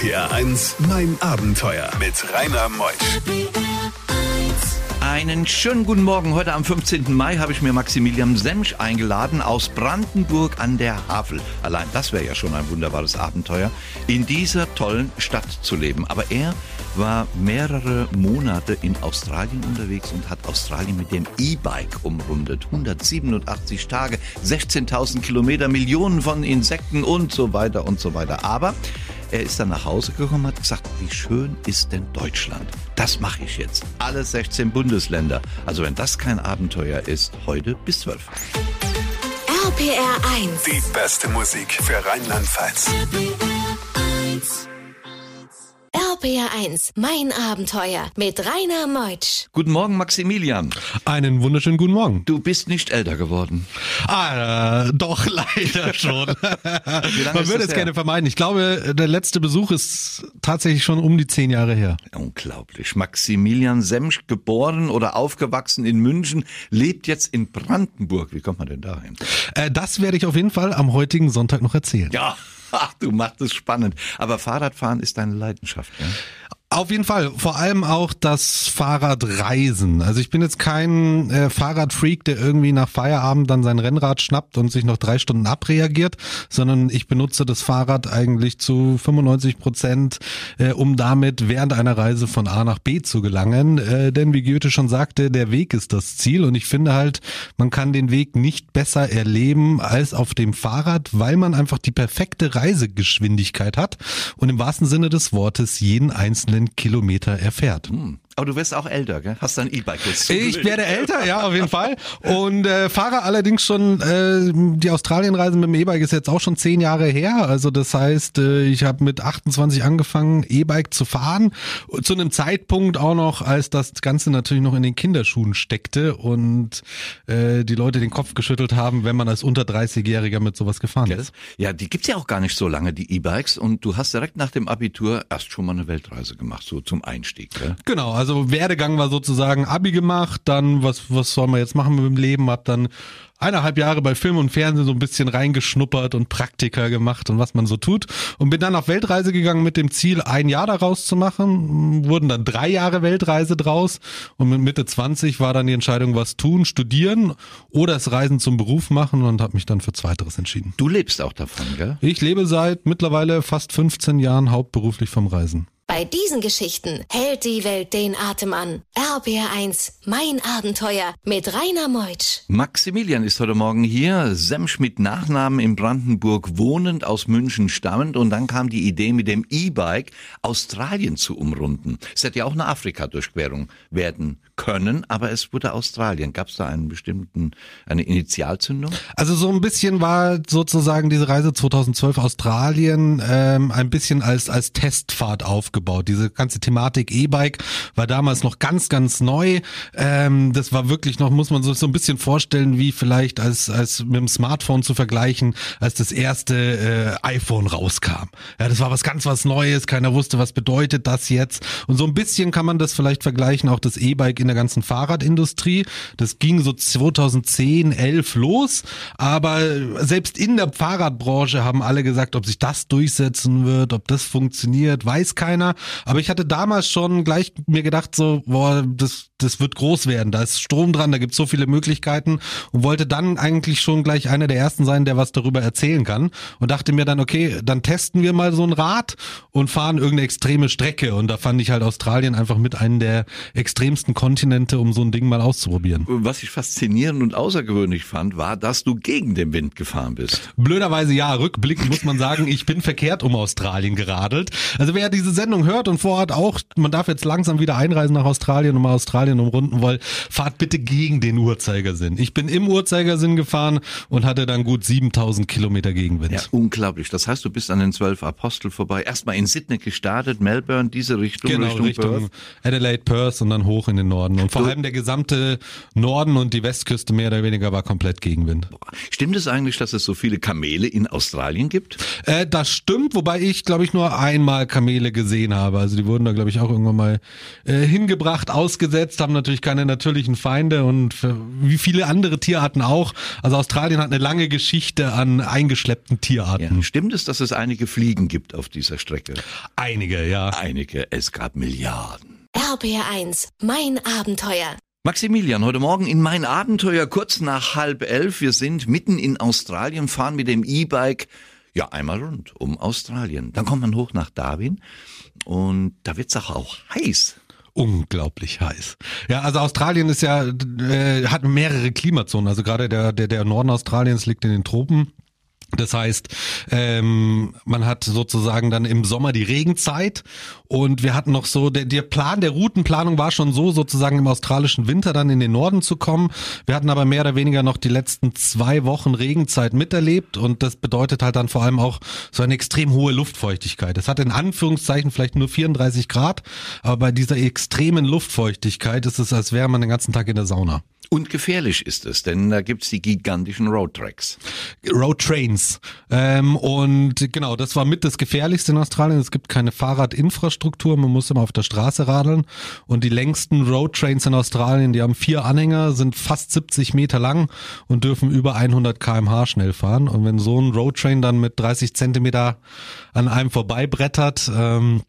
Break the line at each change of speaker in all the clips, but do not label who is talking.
RPR 1, mein Abenteuer mit Rainer Meusch.
Einen schönen guten Morgen. Heute am 15. Mai habe ich mir Maximilian Semsch eingeladen aus Brandenburg an der Havel. Allein das wäre ja schon ein wunderbares Abenteuer, in dieser tollen Stadt zu leben. Aber er war mehrere Monate in Australien unterwegs und hat Australien mit dem E-Bike umrundet. 187 Tage, 16.000 Kilometer, Millionen von Insekten und so weiter und so weiter. Aber er ist dann nach Hause gekommen und hat gesagt, wie schön ist denn Deutschland? Das mache ich jetzt. Alle 16 Bundesländer. Also wenn das kein Abenteuer ist, heute bis 12.
RPR 1.
Die beste Musik für Rheinland-Pfalz.
RPR 1. Mein Abenteuer mit Rainer Meutsch.
Guten Morgen, Maximilian.
Einen wunderschönen guten Morgen.
Du bist nicht älter geworden.
Ah, äh, doch, leider schon. Man würde
das
es
her?
gerne vermeiden. Ich glaube, der letzte Besuch ist tatsächlich schon um die zehn Jahre her.
Unglaublich. Maximilian Semsch, geboren oder aufgewachsen in München, lebt jetzt in Brandenburg. Wie kommt man denn dahin?
Äh, das werde ich auf jeden Fall am heutigen Sonntag noch erzählen.
Ja, ach, du machst es spannend. Aber Fahrradfahren ist deine Leidenschaft, ja?
Auf jeden Fall, vor allem auch das Fahrradreisen. Also ich bin jetzt kein äh, Fahrradfreak, der irgendwie nach Feierabend dann sein Rennrad schnappt und sich noch drei Stunden abreagiert, sondern ich benutze das Fahrrad eigentlich zu 95 Prozent, äh, um damit während einer Reise von A nach B zu gelangen. Äh, denn wie Goethe schon sagte, der Weg ist das Ziel und ich finde halt, man kann den Weg nicht besser erleben als auf dem Fahrrad, weil man einfach die perfekte Reisegeschwindigkeit hat und im wahrsten Sinne des Wortes jeden einzelnen Kilometer erfährt.
Hm. Aber du wirst auch älter, gell? Hast dein E-Bike jetzt
Ich werde älter, ja, auf jeden Fall. Und äh, fahre allerdings schon, äh, die Australienreise mit dem E-Bike ist jetzt auch schon zehn Jahre her. Also das heißt, äh, ich habe mit 28 angefangen, E-Bike zu fahren. Zu einem Zeitpunkt auch noch, als das Ganze natürlich noch in den Kinderschuhen steckte und äh, die Leute den Kopf geschüttelt haben, wenn man als unter 30-Jähriger mit sowas gefahren ist.
Ja, die gibt's ja auch gar nicht so lange, die E-Bikes. Und du hast direkt nach dem Abitur erst schon mal eine Weltreise gemacht, so zum Einstieg, gell?
Genau, also Werdegang war sozusagen Abi gemacht, dann was was soll man jetzt machen mit dem Leben, hab dann eineinhalb Jahre bei Film und Fernsehen so ein bisschen reingeschnuppert und Praktika gemacht und was man so tut und bin dann auf Weltreise gegangen mit dem Ziel, ein Jahr daraus zu machen, wurden dann drei Jahre Weltreise draus und mit Mitte 20 war dann die Entscheidung, was tun, studieren oder das Reisen zum Beruf machen und habe mich dann für Zweiteres entschieden.
Du lebst auch davon, gell?
Ich lebe seit mittlerweile fast 15 Jahren hauptberuflich vom Reisen.
Bei diesen Geschichten hält die Welt den Atem an. RPR 1. Mein Abenteuer mit Rainer Meutsch.
Maximilian ist heute Morgen hier, Semsch mit Nachnamen in Brandenburg wohnend, aus München stammend und dann kam die Idee mit dem E-Bike Australien zu umrunden. Es hätte ja auch eine Afrika-Durchquerung werden können, aber es wurde Australien. Gab es da einen bestimmten, eine Initialzündung?
Also so ein bisschen war sozusagen diese Reise 2012 Australien ähm, ein bisschen als als Testfahrt aufgebaut. Diese ganze Thematik E-Bike war damals noch ganz ganz neu. Ähm, das war wirklich noch muss man so so ein bisschen vorstellen wie vielleicht als als mit dem Smartphone zu vergleichen, als das erste äh, iPhone rauskam. Ja, das war was ganz was Neues. Keiner wusste, was bedeutet das jetzt. Und so ein bisschen kann man das vielleicht vergleichen auch das E-Bike in der ganzen Fahrradindustrie. Das ging so 2010, 11 los, aber selbst in der Fahrradbranche haben alle gesagt, ob sich das durchsetzen wird, ob das funktioniert, weiß keiner. Aber ich hatte damals schon gleich mir gedacht, so, boah, das, das wird groß werden. Da ist Strom dran, da gibt es so viele Möglichkeiten und wollte dann eigentlich schon gleich einer der ersten sein, der was darüber erzählen kann. Und dachte mir dann, okay, dann testen wir mal so ein Rad und fahren irgendeine extreme Strecke. Und da fand ich halt Australien einfach mit einem der extremsten Kontinente, um so ein Ding mal auszuprobieren.
Was ich faszinierend und außergewöhnlich fand, war, dass du gegen den Wind gefahren bist.
Blöderweise ja, rückblickend muss man sagen, ich bin verkehrt um Australien geradelt. Also wer diese Sendung hört und vorhat auch, man darf jetzt langsam wieder einreisen nach Australien und mal Australien umrunden wollen, fahrt bitte gegen den Uhrzeigersinn. Ich bin im Uhrzeigersinn gefahren und hatte dann gut 7000 Kilometer Gegenwind.
Ja, unglaublich. Das heißt, du bist an den zwölf Apostel vorbei. Erstmal in Sydney gestartet, Melbourne, diese Richtung,
Genau,
Richtung,
Richtung,
Perth.
Adelaide, Perth und dann hoch in den Norden. Und vor allem der gesamte Norden und die Westküste mehr oder weniger war komplett Gegenwind.
Stimmt es eigentlich, dass es so viele Kamele in Australien gibt?
Äh, das stimmt, wobei ich, glaube ich, nur einmal Kamele gesehen gesehen habe. Also die wurden da, glaube ich, auch irgendwann mal äh, hingebracht, ausgesetzt, haben natürlich keine natürlichen Feinde und wie viele andere Tierarten auch. Also Australien hat eine lange Geschichte an eingeschleppten Tierarten.
Ja. Stimmt es, dass es einige Fliegen gibt auf dieser Strecke?
Einige, ja.
Einige, es gab Milliarden.
RBR1, mein Abenteuer.
Maximilian, heute Morgen in mein Abenteuer kurz nach halb elf. Wir sind mitten in Australien, fahren mit dem E-Bike ja einmal rund um Australien. Dann kommt man hoch nach Darwin und da wird's auch, auch heiß
unglaublich heiß. Ja, also Australien ist ja äh, hat mehrere Klimazonen. Also gerade der der der Norden Australiens liegt in den Tropen. Das heißt, ähm, man hat sozusagen dann im Sommer die Regenzeit und wir hatten noch so, der, der Plan der Routenplanung war schon so, sozusagen im australischen Winter dann in den Norden zu kommen. Wir hatten aber mehr oder weniger noch die letzten zwei Wochen Regenzeit miterlebt und das bedeutet halt dann vor allem auch so eine extrem hohe Luftfeuchtigkeit. Es hat in Anführungszeichen vielleicht nur 34 Grad, aber bei dieser extremen Luftfeuchtigkeit ist es, als wäre man den ganzen Tag in der Sauna.
Und gefährlich ist es, denn da gibt's die gigantischen Roadtracks.
Roadtrains. Ähm, und genau, das war mit das Gefährlichste in Australien. Es gibt keine Fahrradinfrastruktur, man muss immer auf der Straße radeln. Und die längsten Roadtrains in Australien, die haben vier Anhänger, sind fast 70 Meter lang und dürfen über 100 kmh schnell fahren. Und wenn so ein Roadtrain dann mit 30 Zentimeter an einem vorbeibrettert, ähm,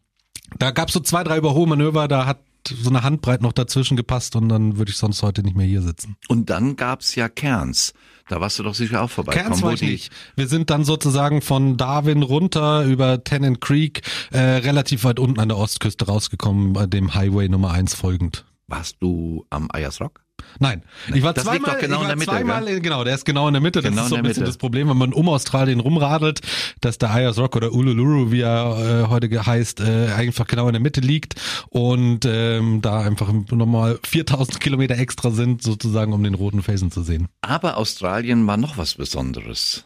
da gab's so zwei, drei Überholmanöver, da hat so eine Handbreit noch dazwischen gepasst und dann würde ich sonst heute nicht mehr hier sitzen.
Und dann gab's ja Cairns. Da warst du doch sicher auch vorbei.
Cairns war ich nicht. Wir sind dann sozusagen von Darwin runter über Tennant Creek äh, relativ weit unten an der Ostküste rausgekommen, bei dem Highway Nummer eins folgend.
Warst du am Ayers Rock?
Nein, ich war
Das
zweimal,
liegt doch genau
ich war
in der Mitte,
zweimal,
gell?
genau, der ist genau in der Mitte.
Genau
das ist so
in
ein bisschen
Mitte.
das Problem, wenn man um Australien rumradelt, dass der Ayers Rock oder Uluru, wie er äh, heute heißt, äh, einfach genau in der Mitte liegt und ähm, da einfach nochmal 4000 Kilometer extra sind, sozusagen, um den roten Felsen zu sehen.
Aber Australien war noch was Besonderes.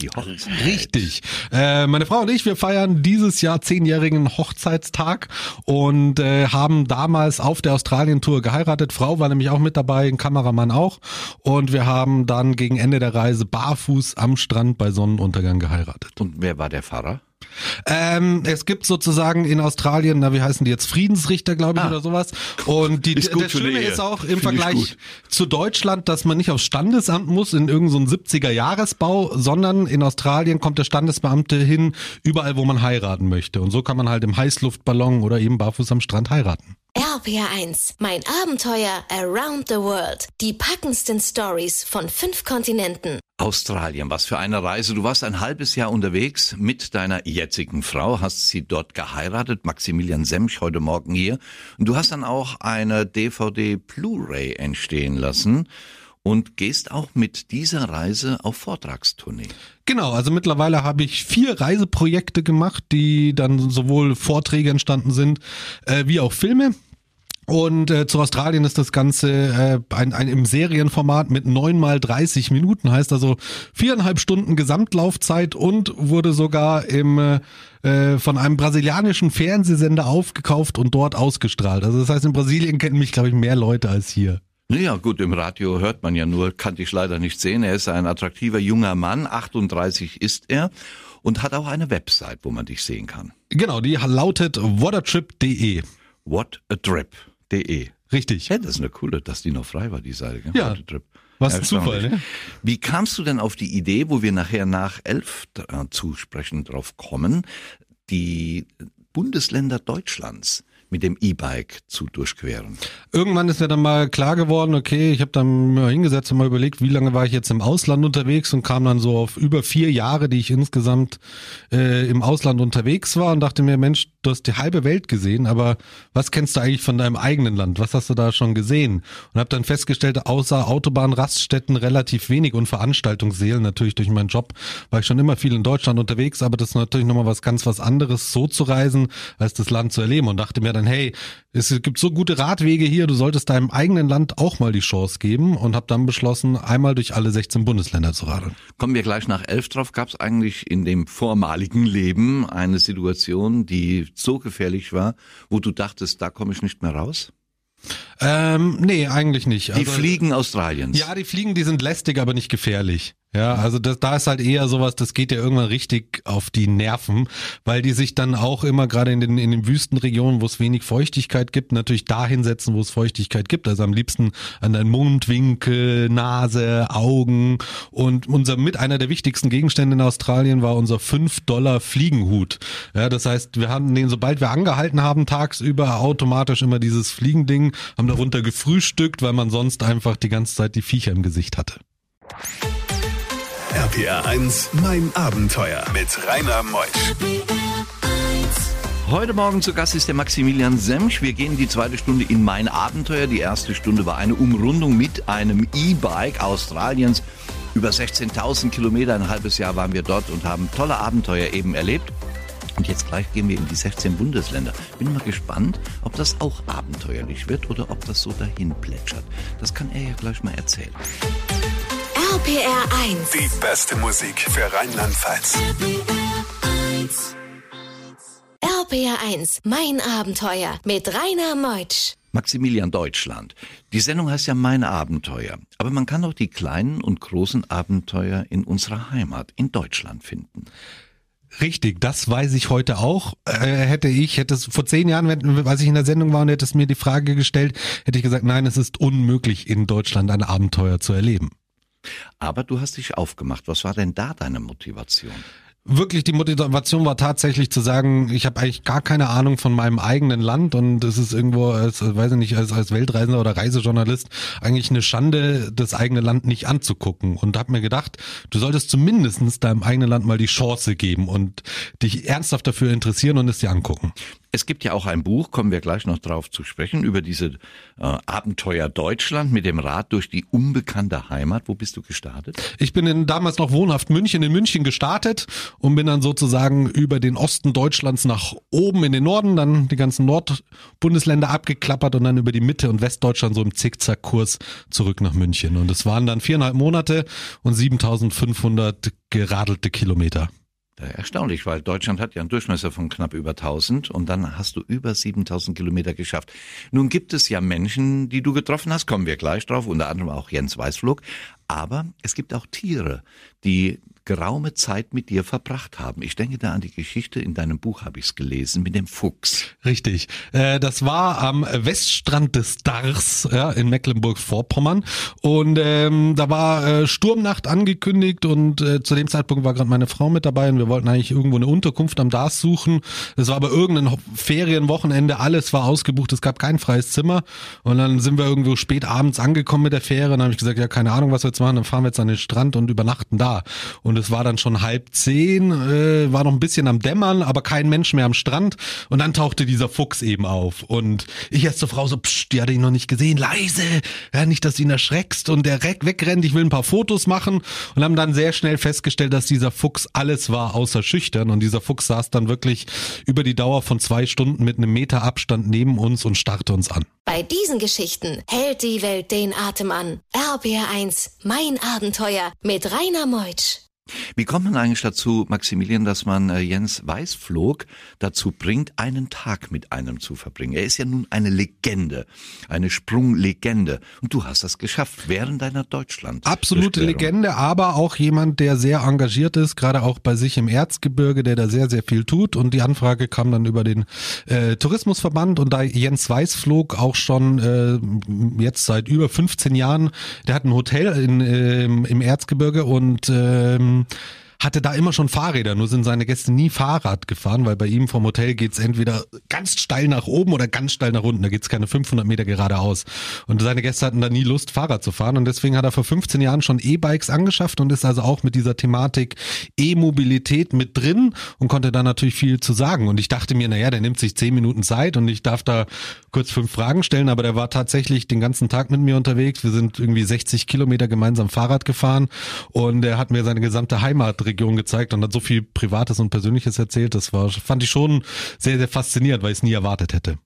Die Hochzeit.
Richtig. Äh, meine Frau und ich, wir feiern dieses Jahr zehnjährigen Hochzeitstag und äh, haben damals auf der Australien-Tour geheiratet. Frau war nämlich auch mit dabei, ein Kameramann auch. Und wir haben dann gegen Ende der Reise barfuß am Strand bei Sonnenuntergang geheiratet.
Und wer war der Pfarrer?
Ähm, es gibt sozusagen in Australien, na wie heißen die jetzt, Friedensrichter, glaube ich,
Ah.
oder sowas. Und die, das Schöne ist auch
Find
im
ich
Vergleich zu Deutschland, dass man nicht aufs Standesamt muss in irgendeinem so 70er-Jahresbau, sondern in Australien kommt der Standesbeamte hin, überall, wo man heiraten möchte. Und so kann man halt im Heißluftballon oder eben barfuß am Strand heiraten.
RPR1, mein Abenteuer around the world. Die packendsten Stories von fünf Kontinenten.
Australien, was für eine Reise. Du warst ein halbes Jahr unterwegs mit deiner jetzigen Frau, hast sie dort geheiratet, Maximilian Semch heute Morgen hier. Und du hast dann auch eine DVD Blu-ray entstehen lassen und gehst auch mit dieser Reise auf Vortragstournee.
Genau, also mittlerweile habe ich vier Reiseprojekte gemacht, die dann sowohl Vorträge entstanden sind, äh, wie auch Filme. Und äh, zu Australien ist das Ganze äh, ein, ein im Serienformat mit neun mal 30 Minuten, heißt also viereinhalb Stunden Gesamtlaufzeit und wurde sogar im äh, äh, von einem brasilianischen Fernsehsender aufgekauft und dort ausgestrahlt. Also das heißt, in Brasilien kennen mich, glaube ich, mehr Leute als hier.
Naja, gut, im Radio hört man ja nur, kann ich leider nicht sehen. Er ist ein attraktiver junger Mann, 38 ist er und hat auch eine Website, wo man dich sehen kann.
Genau, die lautet watertrip.de.
Whatatrip.de.
Richtig.
Ja, das ist eine coole, dass die noch frei war, die Seite. Gell?
Ja.
Whatatrip.
Was ein. Zufall, ne?
Wie kamst du denn auf die Idee, wo wir nachher nach elf äh, zu sprechen drauf kommen, die Bundesländer Deutschlands mit dem E-Bike zu durchqueren?
Irgendwann ist mir dann mal klar geworden, okay, ich habe dann mal hingesetzt und mal überlegt, wie lange war ich jetzt im Ausland unterwegs und kam dann so auf über vier Jahre, die ich insgesamt äh, im Ausland unterwegs war und dachte mir, Mensch, du hast die halbe Welt gesehen, aber was kennst du eigentlich von deinem eigenen Land? Was hast du da schon gesehen? Und habe dann festgestellt, außer Autobahnraststätten relativ wenig und Veranstaltungsseelen, natürlich durch meinen Job war ich schon immer viel in Deutschland unterwegs, aber das ist natürlich nochmal was ganz was anderes, so zu reisen, als das Land zu erleben und dachte mir dann, hey, es gibt so gute Radwege hier, du solltest deinem eigenen Land auch mal die Chance geben und habe dann beschlossen, einmal durch alle 16 Bundesländer zu radeln.
Kommen wir gleich nach elf drauf. Gab es eigentlich in dem vormaligen Leben eine Situation, die so gefährlich war, wo du dachtest, da komme ich nicht mehr raus?
Ähm, nee, eigentlich nicht.
Die Fliegen Australiens.
Ja, die Fliegen, die sind lästig, aber nicht gefährlich. Ja, also das, da ist halt eher sowas, das geht ja irgendwann richtig auf die Nerven, weil die sich dann auch immer gerade in den, in den Wüstenregionen, wo es wenig Feuchtigkeit gibt, natürlich da hinsetzen, wo es Feuchtigkeit gibt. Also am liebsten an deinen Mundwinkel, Nase, Augen. Und unser mit einer der wichtigsten Gegenstände in Australien war unser 5 Dollar Fliegenhut. Ja, das heißt, wir haben den, sobald wir angehalten haben, tagsüber automatisch immer dieses Fliegending, haben darunter gefrühstückt, weil man sonst einfach die ganze Zeit die Viecher im Gesicht hatte.
RPR 1, mein Abenteuer mit Rainer Meusch.
Heute Morgen zu Gast ist der Maximilian Semsch. Wir gehen die zweite Stunde in mein Abenteuer. Die erste Stunde war eine Umrundung mit einem E-Bike Australiens. Über 16.000 Kilometer, ein halbes Jahr waren wir dort und haben tolle Abenteuer eben erlebt. Und jetzt gleich gehen wir in die 16 Bundesländer. Bin mal gespannt, ob das auch abenteuerlich wird oder ob das so dahin plätschert. Das kann er ja gleich mal erzählen.
RPR 1.
Die beste Musik für Rheinland-Pfalz.
RPR 1, mein Abenteuer mit Rainer Meutsch.
Maximilian Deutschland. Die Sendung heißt ja Mein Abenteuer. Aber man kann auch die kleinen und großen Abenteuer in unserer Heimat, in Deutschland finden.
Richtig, das weiß ich heute auch. Äh, hätte ich, hätte es vor zehn Jahren, wenn, als ich in der Sendung war und hätte es mir die Frage gestellt, hätte ich gesagt, nein, es ist unmöglich, in Deutschland ein Abenteuer zu erleben.
Aber du hast dich aufgemacht. Was war denn da deine Motivation?
Wirklich die Motivation war tatsächlich zu sagen, ich habe eigentlich gar keine Ahnung von meinem eigenen Land und es ist irgendwo als, weiß ich nicht, als, als Weltreisender oder Reisejournalist eigentlich eine Schande, das eigene Land nicht anzugucken und habe mir gedacht, du solltest zumindestens deinem eigenen Land mal die Chance geben und dich ernsthaft dafür interessieren und es dir angucken.
Es gibt ja auch ein Buch, kommen wir gleich noch drauf zu sprechen, über diese äh, Abenteuer Deutschland mit dem Rad durch die unbekannte Heimat. Wo bist du gestartet?
Ich bin in damals noch wohnhaft München, in München gestartet und bin dann sozusagen über den Osten Deutschlands nach oben in den Norden, dann die ganzen Nordbundesländer abgeklappert und dann über die Mitte und Westdeutschland so im Zickzackkurs zurück nach München. Und es waren dann viereinhalb Monate und 7500 geradelte Kilometer.
Erstaunlich, weil Deutschland hat ja einen Durchmesser von knapp über 1000 und dann hast du über 7000 Kilometer geschafft. Nun gibt es ja Menschen, die du getroffen hast, kommen wir gleich drauf, unter anderem auch Jens Weißflug, aber es gibt auch Tiere, die geraume Zeit mit dir verbracht haben. Ich denke da an die Geschichte, in deinem Buch habe ich es gelesen, mit dem Fuchs.
Richtig. Äh, das war am Weststrand des Dars in Mecklenburg-Vorpommern. Und ähm, da war äh, Sturmnacht angekündigt und äh, zu dem Zeitpunkt war gerade meine Frau mit dabei und wir wollten eigentlich irgendwo eine Unterkunft am Dars suchen. Es war aber irgendein Ferienwochenende, alles war ausgebucht, es gab kein freies Zimmer. Und dann sind wir irgendwo spät abends angekommen mit der Fähre und dann habe ich gesagt, ja, keine Ahnung, was wir jetzt machen, dann fahren wir jetzt an den Strand und übernachten da. Und es war dann schon halb zehn, äh, war noch ein bisschen am Dämmern, aber kein Mensch mehr am Strand. Und dann tauchte dieser Fuchs eben auf. Und ich erst zur Frau so, pst, die hatte ich noch nicht gesehen, leise, ja, nicht, dass du ihn erschreckst und der wegrennt, ich will ein paar Fotos machen. Und haben dann sehr schnell festgestellt, dass dieser Fuchs alles war außer schüchtern. Und dieser Fuchs saß dann wirklich über die Dauer von zwei Stunden mit einem Meter Abstand neben uns und starrte uns an.
Bei diesen Geschichten hält die Welt den Atem an. RBR1, mein Abenteuer mit Rainer Meutsch.
Wie kommt man eigentlich dazu, Maximilian, dass man äh, Jens Weißflog dazu bringt, einen Tag mit einem zu verbringen? Er ist ja nun eine Legende, eine Sprunglegende. Und du hast das geschafft während deiner Deutschland.
Absolute Legende, aber auch jemand, der sehr engagiert ist, gerade auch bei sich im Erzgebirge, der da sehr, sehr viel tut. Und die Anfrage kam dann über den äh, Tourismusverband und da Jens Weißflog auch schon äh, jetzt seit über 15 Jahren, der hat ein Hotel in, äh, im Erzgebirge und ähm, hatte da immer schon Fahrräder, nur sind seine Gäste nie Fahrrad gefahren, weil bei ihm vom Hotel geht's entweder ganz steil nach oben oder ganz steil nach unten. Da geht's keine 500 Meter geradeaus. Und seine Gäste hatten da nie Lust, Fahrrad zu fahren. Und deswegen hat er vor 15 Jahren schon E-Bikes angeschafft und ist also auch mit dieser Thematik E-Mobilität mit drin und konnte da natürlich viel zu sagen. Und ich dachte mir, naja, der nimmt sich 10 Minuten Zeit und ich darf da kurz fünf Fragen stellen, aber der war tatsächlich den ganzen Tag mit mir unterwegs. Wir sind irgendwie 60 Kilometer gemeinsam Fahrrad gefahren und er hat mir seine gesamte Heimat Region gezeigt und hat so viel Privates und Persönliches erzählt. Das war, fand ich schon sehr, sehr faszinierend, weil ich es nie erwartet hätte.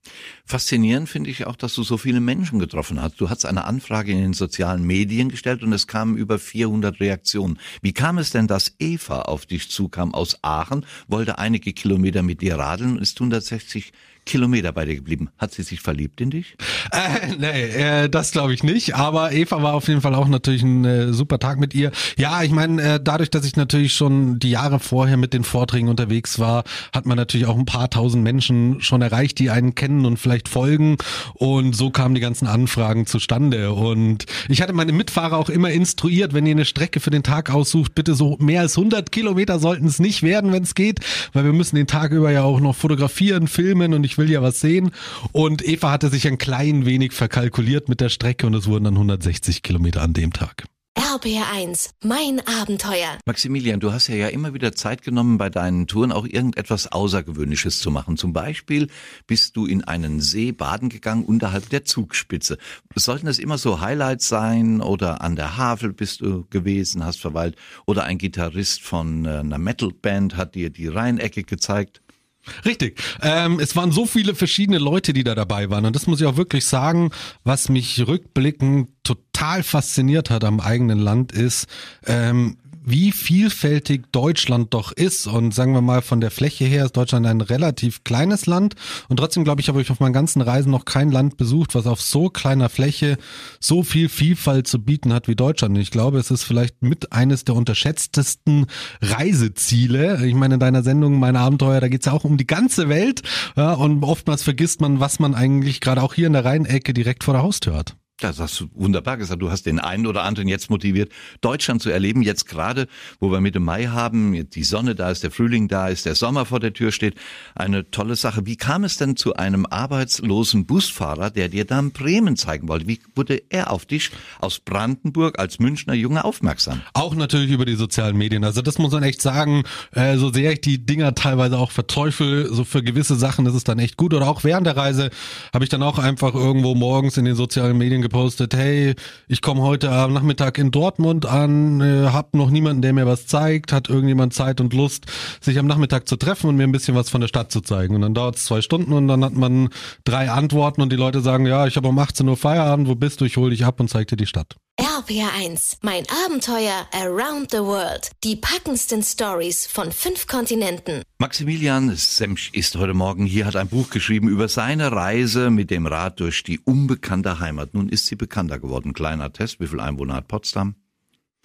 Faszinierend finde ich auch, dass du so viele Menschen getroffen hast. Du hast eine Anfrage in den sozialen Medien gestellt und es kamen über 400 Reaktionen. Wie kam es denn, dass Eva auf dich zukam aus Aachen, wollte einige Kilometer mit dir radeln und ist 160 Kilometer bei dir geblieben. Hat sie sich verliebt in dich?
Äh, nee, äh, das glaube ich nicht. Aber Eva war auf jeden Fall auch natürlich ein äh, super Tag mit ihr. Ja, ich meine, äh, dadurch, dass ich natürlich schon die Jahre vorher mit den Vorträgen unterwegs war, hat man natürlich auch ein paar tausend Menschen schon erreicht, die einen kennen und vielleicht folgen. Und so kamen die ganzen Anfragen zustande. Und ich hatte meine Mitfahrer auch immer instruiert, wenn ihr eine Strecke für den Tag aussucht, bitte so mehr als 100 Kilometer sollten es nicht werden, wenn es geht, weil wir müssen den Tag über ja auch noch fotografieren, filmen und ich will ja was sehen. Und Eva hatte sich ein klein wenig verkalkuliert mit der Strecke und es wurden dann 160 Kilometer an dem Tag.
RBR1, mein Abenteuer.
Maximilian, du hast ja, ja immer wieder Zeit genommen, bei deinen Touren auch irgendetwas Außergewöhnliches zu machen. Zum Beispiel bist du in einen See baden gegangen unterhalb der Zugspitze. Sollten das immer so Highlights sein oder an der Havel bist du gewesen, hast verweilt oder ein Gitarrist von äh, einer Metalband hat dir die Rheinecke gezeigt?
Richtig. Ähm, es waren so viele verschiedene Leute, die da dabei waren. Und das muss ich auch wirklich sagen, was mich rückblickend total fasziniert hat am eigenen Land ist, ähm, wie vielfältig Deutschland doch ist. Und sagen wir mal, von der Fläche her ist Deutschland ein relativ kleines Land. Und trotzdem, glaube ich, habe ich auf meinen ganzen Reisen noch kein Land besucht, was auf so kleiner Fläche so viel Vielfalt zu bieten hat wie Deutschland. Und ich glaube, es ist vielleicht mit eines der unterschätztesten Reiseziele. Ich meine, in deiner Sendung, meine Abenteuer, da geht es ja auch um die ganze Welt. Ja, und oftmals vergisst man, was man eigentlich gerade auch hier in der Rheinecke direkt vor der Haustür hat.
Das hast du wunderbar gesagt. Du hast den einen oder anderen jetzt motiviert, Deutschland zu erleben. Jetzt gerade, wo wir Mitte Mai haben, die Sonne da ist, der Frühling da ist, der Sommer vor der Tür steht. Eine tolle Sache. Wie kam es denn zu einem arbeitslosen Busfahrer, der dir dann Bremen zeigen wollte? Wie wurde er auf dich aus Brandenburg als Münchner Junge aufmerksam?
Auch natürlich über die sozialen Medien. Also das muss man echt sagen. Äh, so sehr ich die Dinger teilweise auch verteufel, so für gewisse Sachen ist es dann echt gut. Oder auch während der Reise habe ich dann auch einfach irgendwo morgens in den sozialen Medien gepostet, hey, ich komme heute am Nachmittag in Dortmund an, äh, hab noch niemanden, der mir was zeigt, hat irgendjemand Zeit und Lust, sich am Nachmittag zu treffen und mir ein bisschen was von der Stadt zu zeigen. Und dann dauert es zwei Stunden und dann hat man drei Antworten und die Leute sagen, ja, ich habe um 18 Uhr Feierabend, wo bist du? Ich hol dich ab und zeig dir die Stadt.
RPR1, mein Abenteuer around the world. Die packendsten Stories von fünf Kontinenten.
Maximilian Semsch ist heute Morgen hier, hat ein Buch geschrieben über seine Reise mit dem Rad durch die unbekannte Heimat. Nun ist sie bekannter geworden. Kleiner Test, wie viel Einwohner hat Potsdam?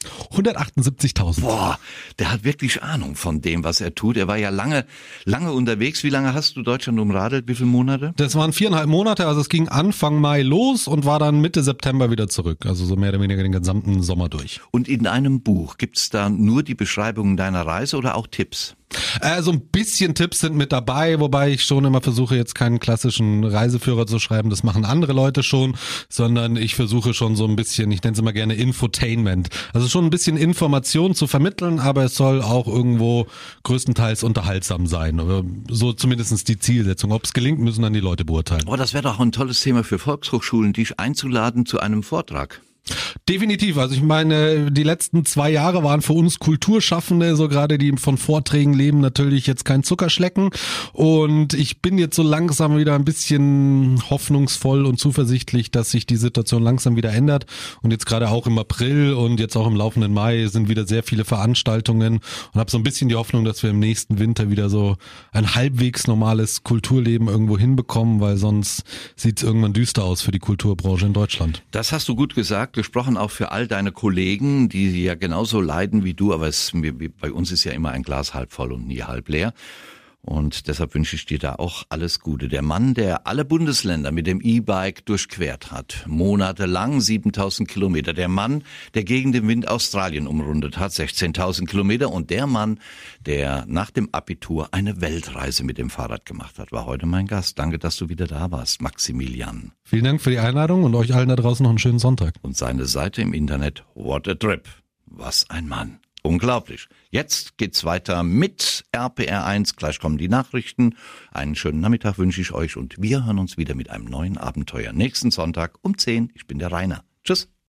178.000.
Boah, der hat wirklich Ahnung von dem, was er tut. Er war ja lange, lange unterwegs. Wie lange hast du Deutschland umradelt? Wie viele Monate?
Das waren viereinhalb Monate, also es ging Anfang Mai los und war dann Mitte September wieder zurück. Also so mehr oder weniger den gesamten Sommer durch.
Und in einem Buch gibt's da nur die Beschreibungen deiner Reise oder auch Tipps?
Äh, so ein bisschen Tipps sind mit dabei, wobei ich schon immer versuche, jetzt keinen klassischen Reiseführer zu schreiben. Das machen andere Leute schon, sondern ich versuche schon so ein bisschen, ich nenne es immer gerne Infotainment. Also schon ein bisschen Information zu vermitteln, aber es soll auch irgendwo größtenteils unterhaltsam sein. So zumindestens die Zielsetzung. Ob es gelingt, müssen dann die Leute beurteilen.
Oh, das wäre doch ein tolles Thema für Volkshochschulen, dich einzuladen zu einem Vortrag.
Definitiv. Also ich meine, die letzten zwei Jahre waren für uns Kulturschaffende, so gerade die von Vorträgen leben, natürlich jetzt kein Zuckerschlecken. Und ich bin jetzt so langsam wieder ein bisschen hoffnungsvoll und zuversichtlich, dass sich die Situation langsam wieder ändert. Und jetzt gerade auch im April und jetzt auch im laufenden Mai sind wieder sehr viele Veranstaltungen und habe so ein bisschen die Hoffnung, dass wir im nächsten Winter wieder so ein halbwegs normales Kulturleben irgendwo hinbekommen, weil sonst sieht es irgendwann düster aus für die Kulturbranche in Deutschland.
Das hast du gut gesagt gesprochen auch für all deine Kollegen, die ja genauso leiden wie du, aber es, bei uns ist ja immer ein Glas halb voll und nie halb leer. Und deshalb wünsche ich dir da auch alles Gute. Der Mann, der alle Bundesländer mit dem E-Bike durchquert hat, monatelang 7000 Kilometer. Der Mann, der gegen den Wind Australien umrundet hat, 16.000 Kilometer. Und der Mann, der nach dem Abitur eine Weltreise mit dem Fahrrad gemacht hat, war heute mein Gast. Danke, dass du wieder da warst, Maximilian.
Vielen Dank für die Einladung und euch allen da draußen noch einen schönen Sonntag.
Und seine Seite im Internet, What a Trip. Was ein Mann. Unglaublich. Jetzt geht's weiter mit RPR1. Gleich kommen die Nachrichten. Einen schönen Nachmittag wünsche ich euch und wir hören uns wieder mit einem neuen Abenteuer nächsten Sonntag um 10. Ich bin der Rainer. Tschüss.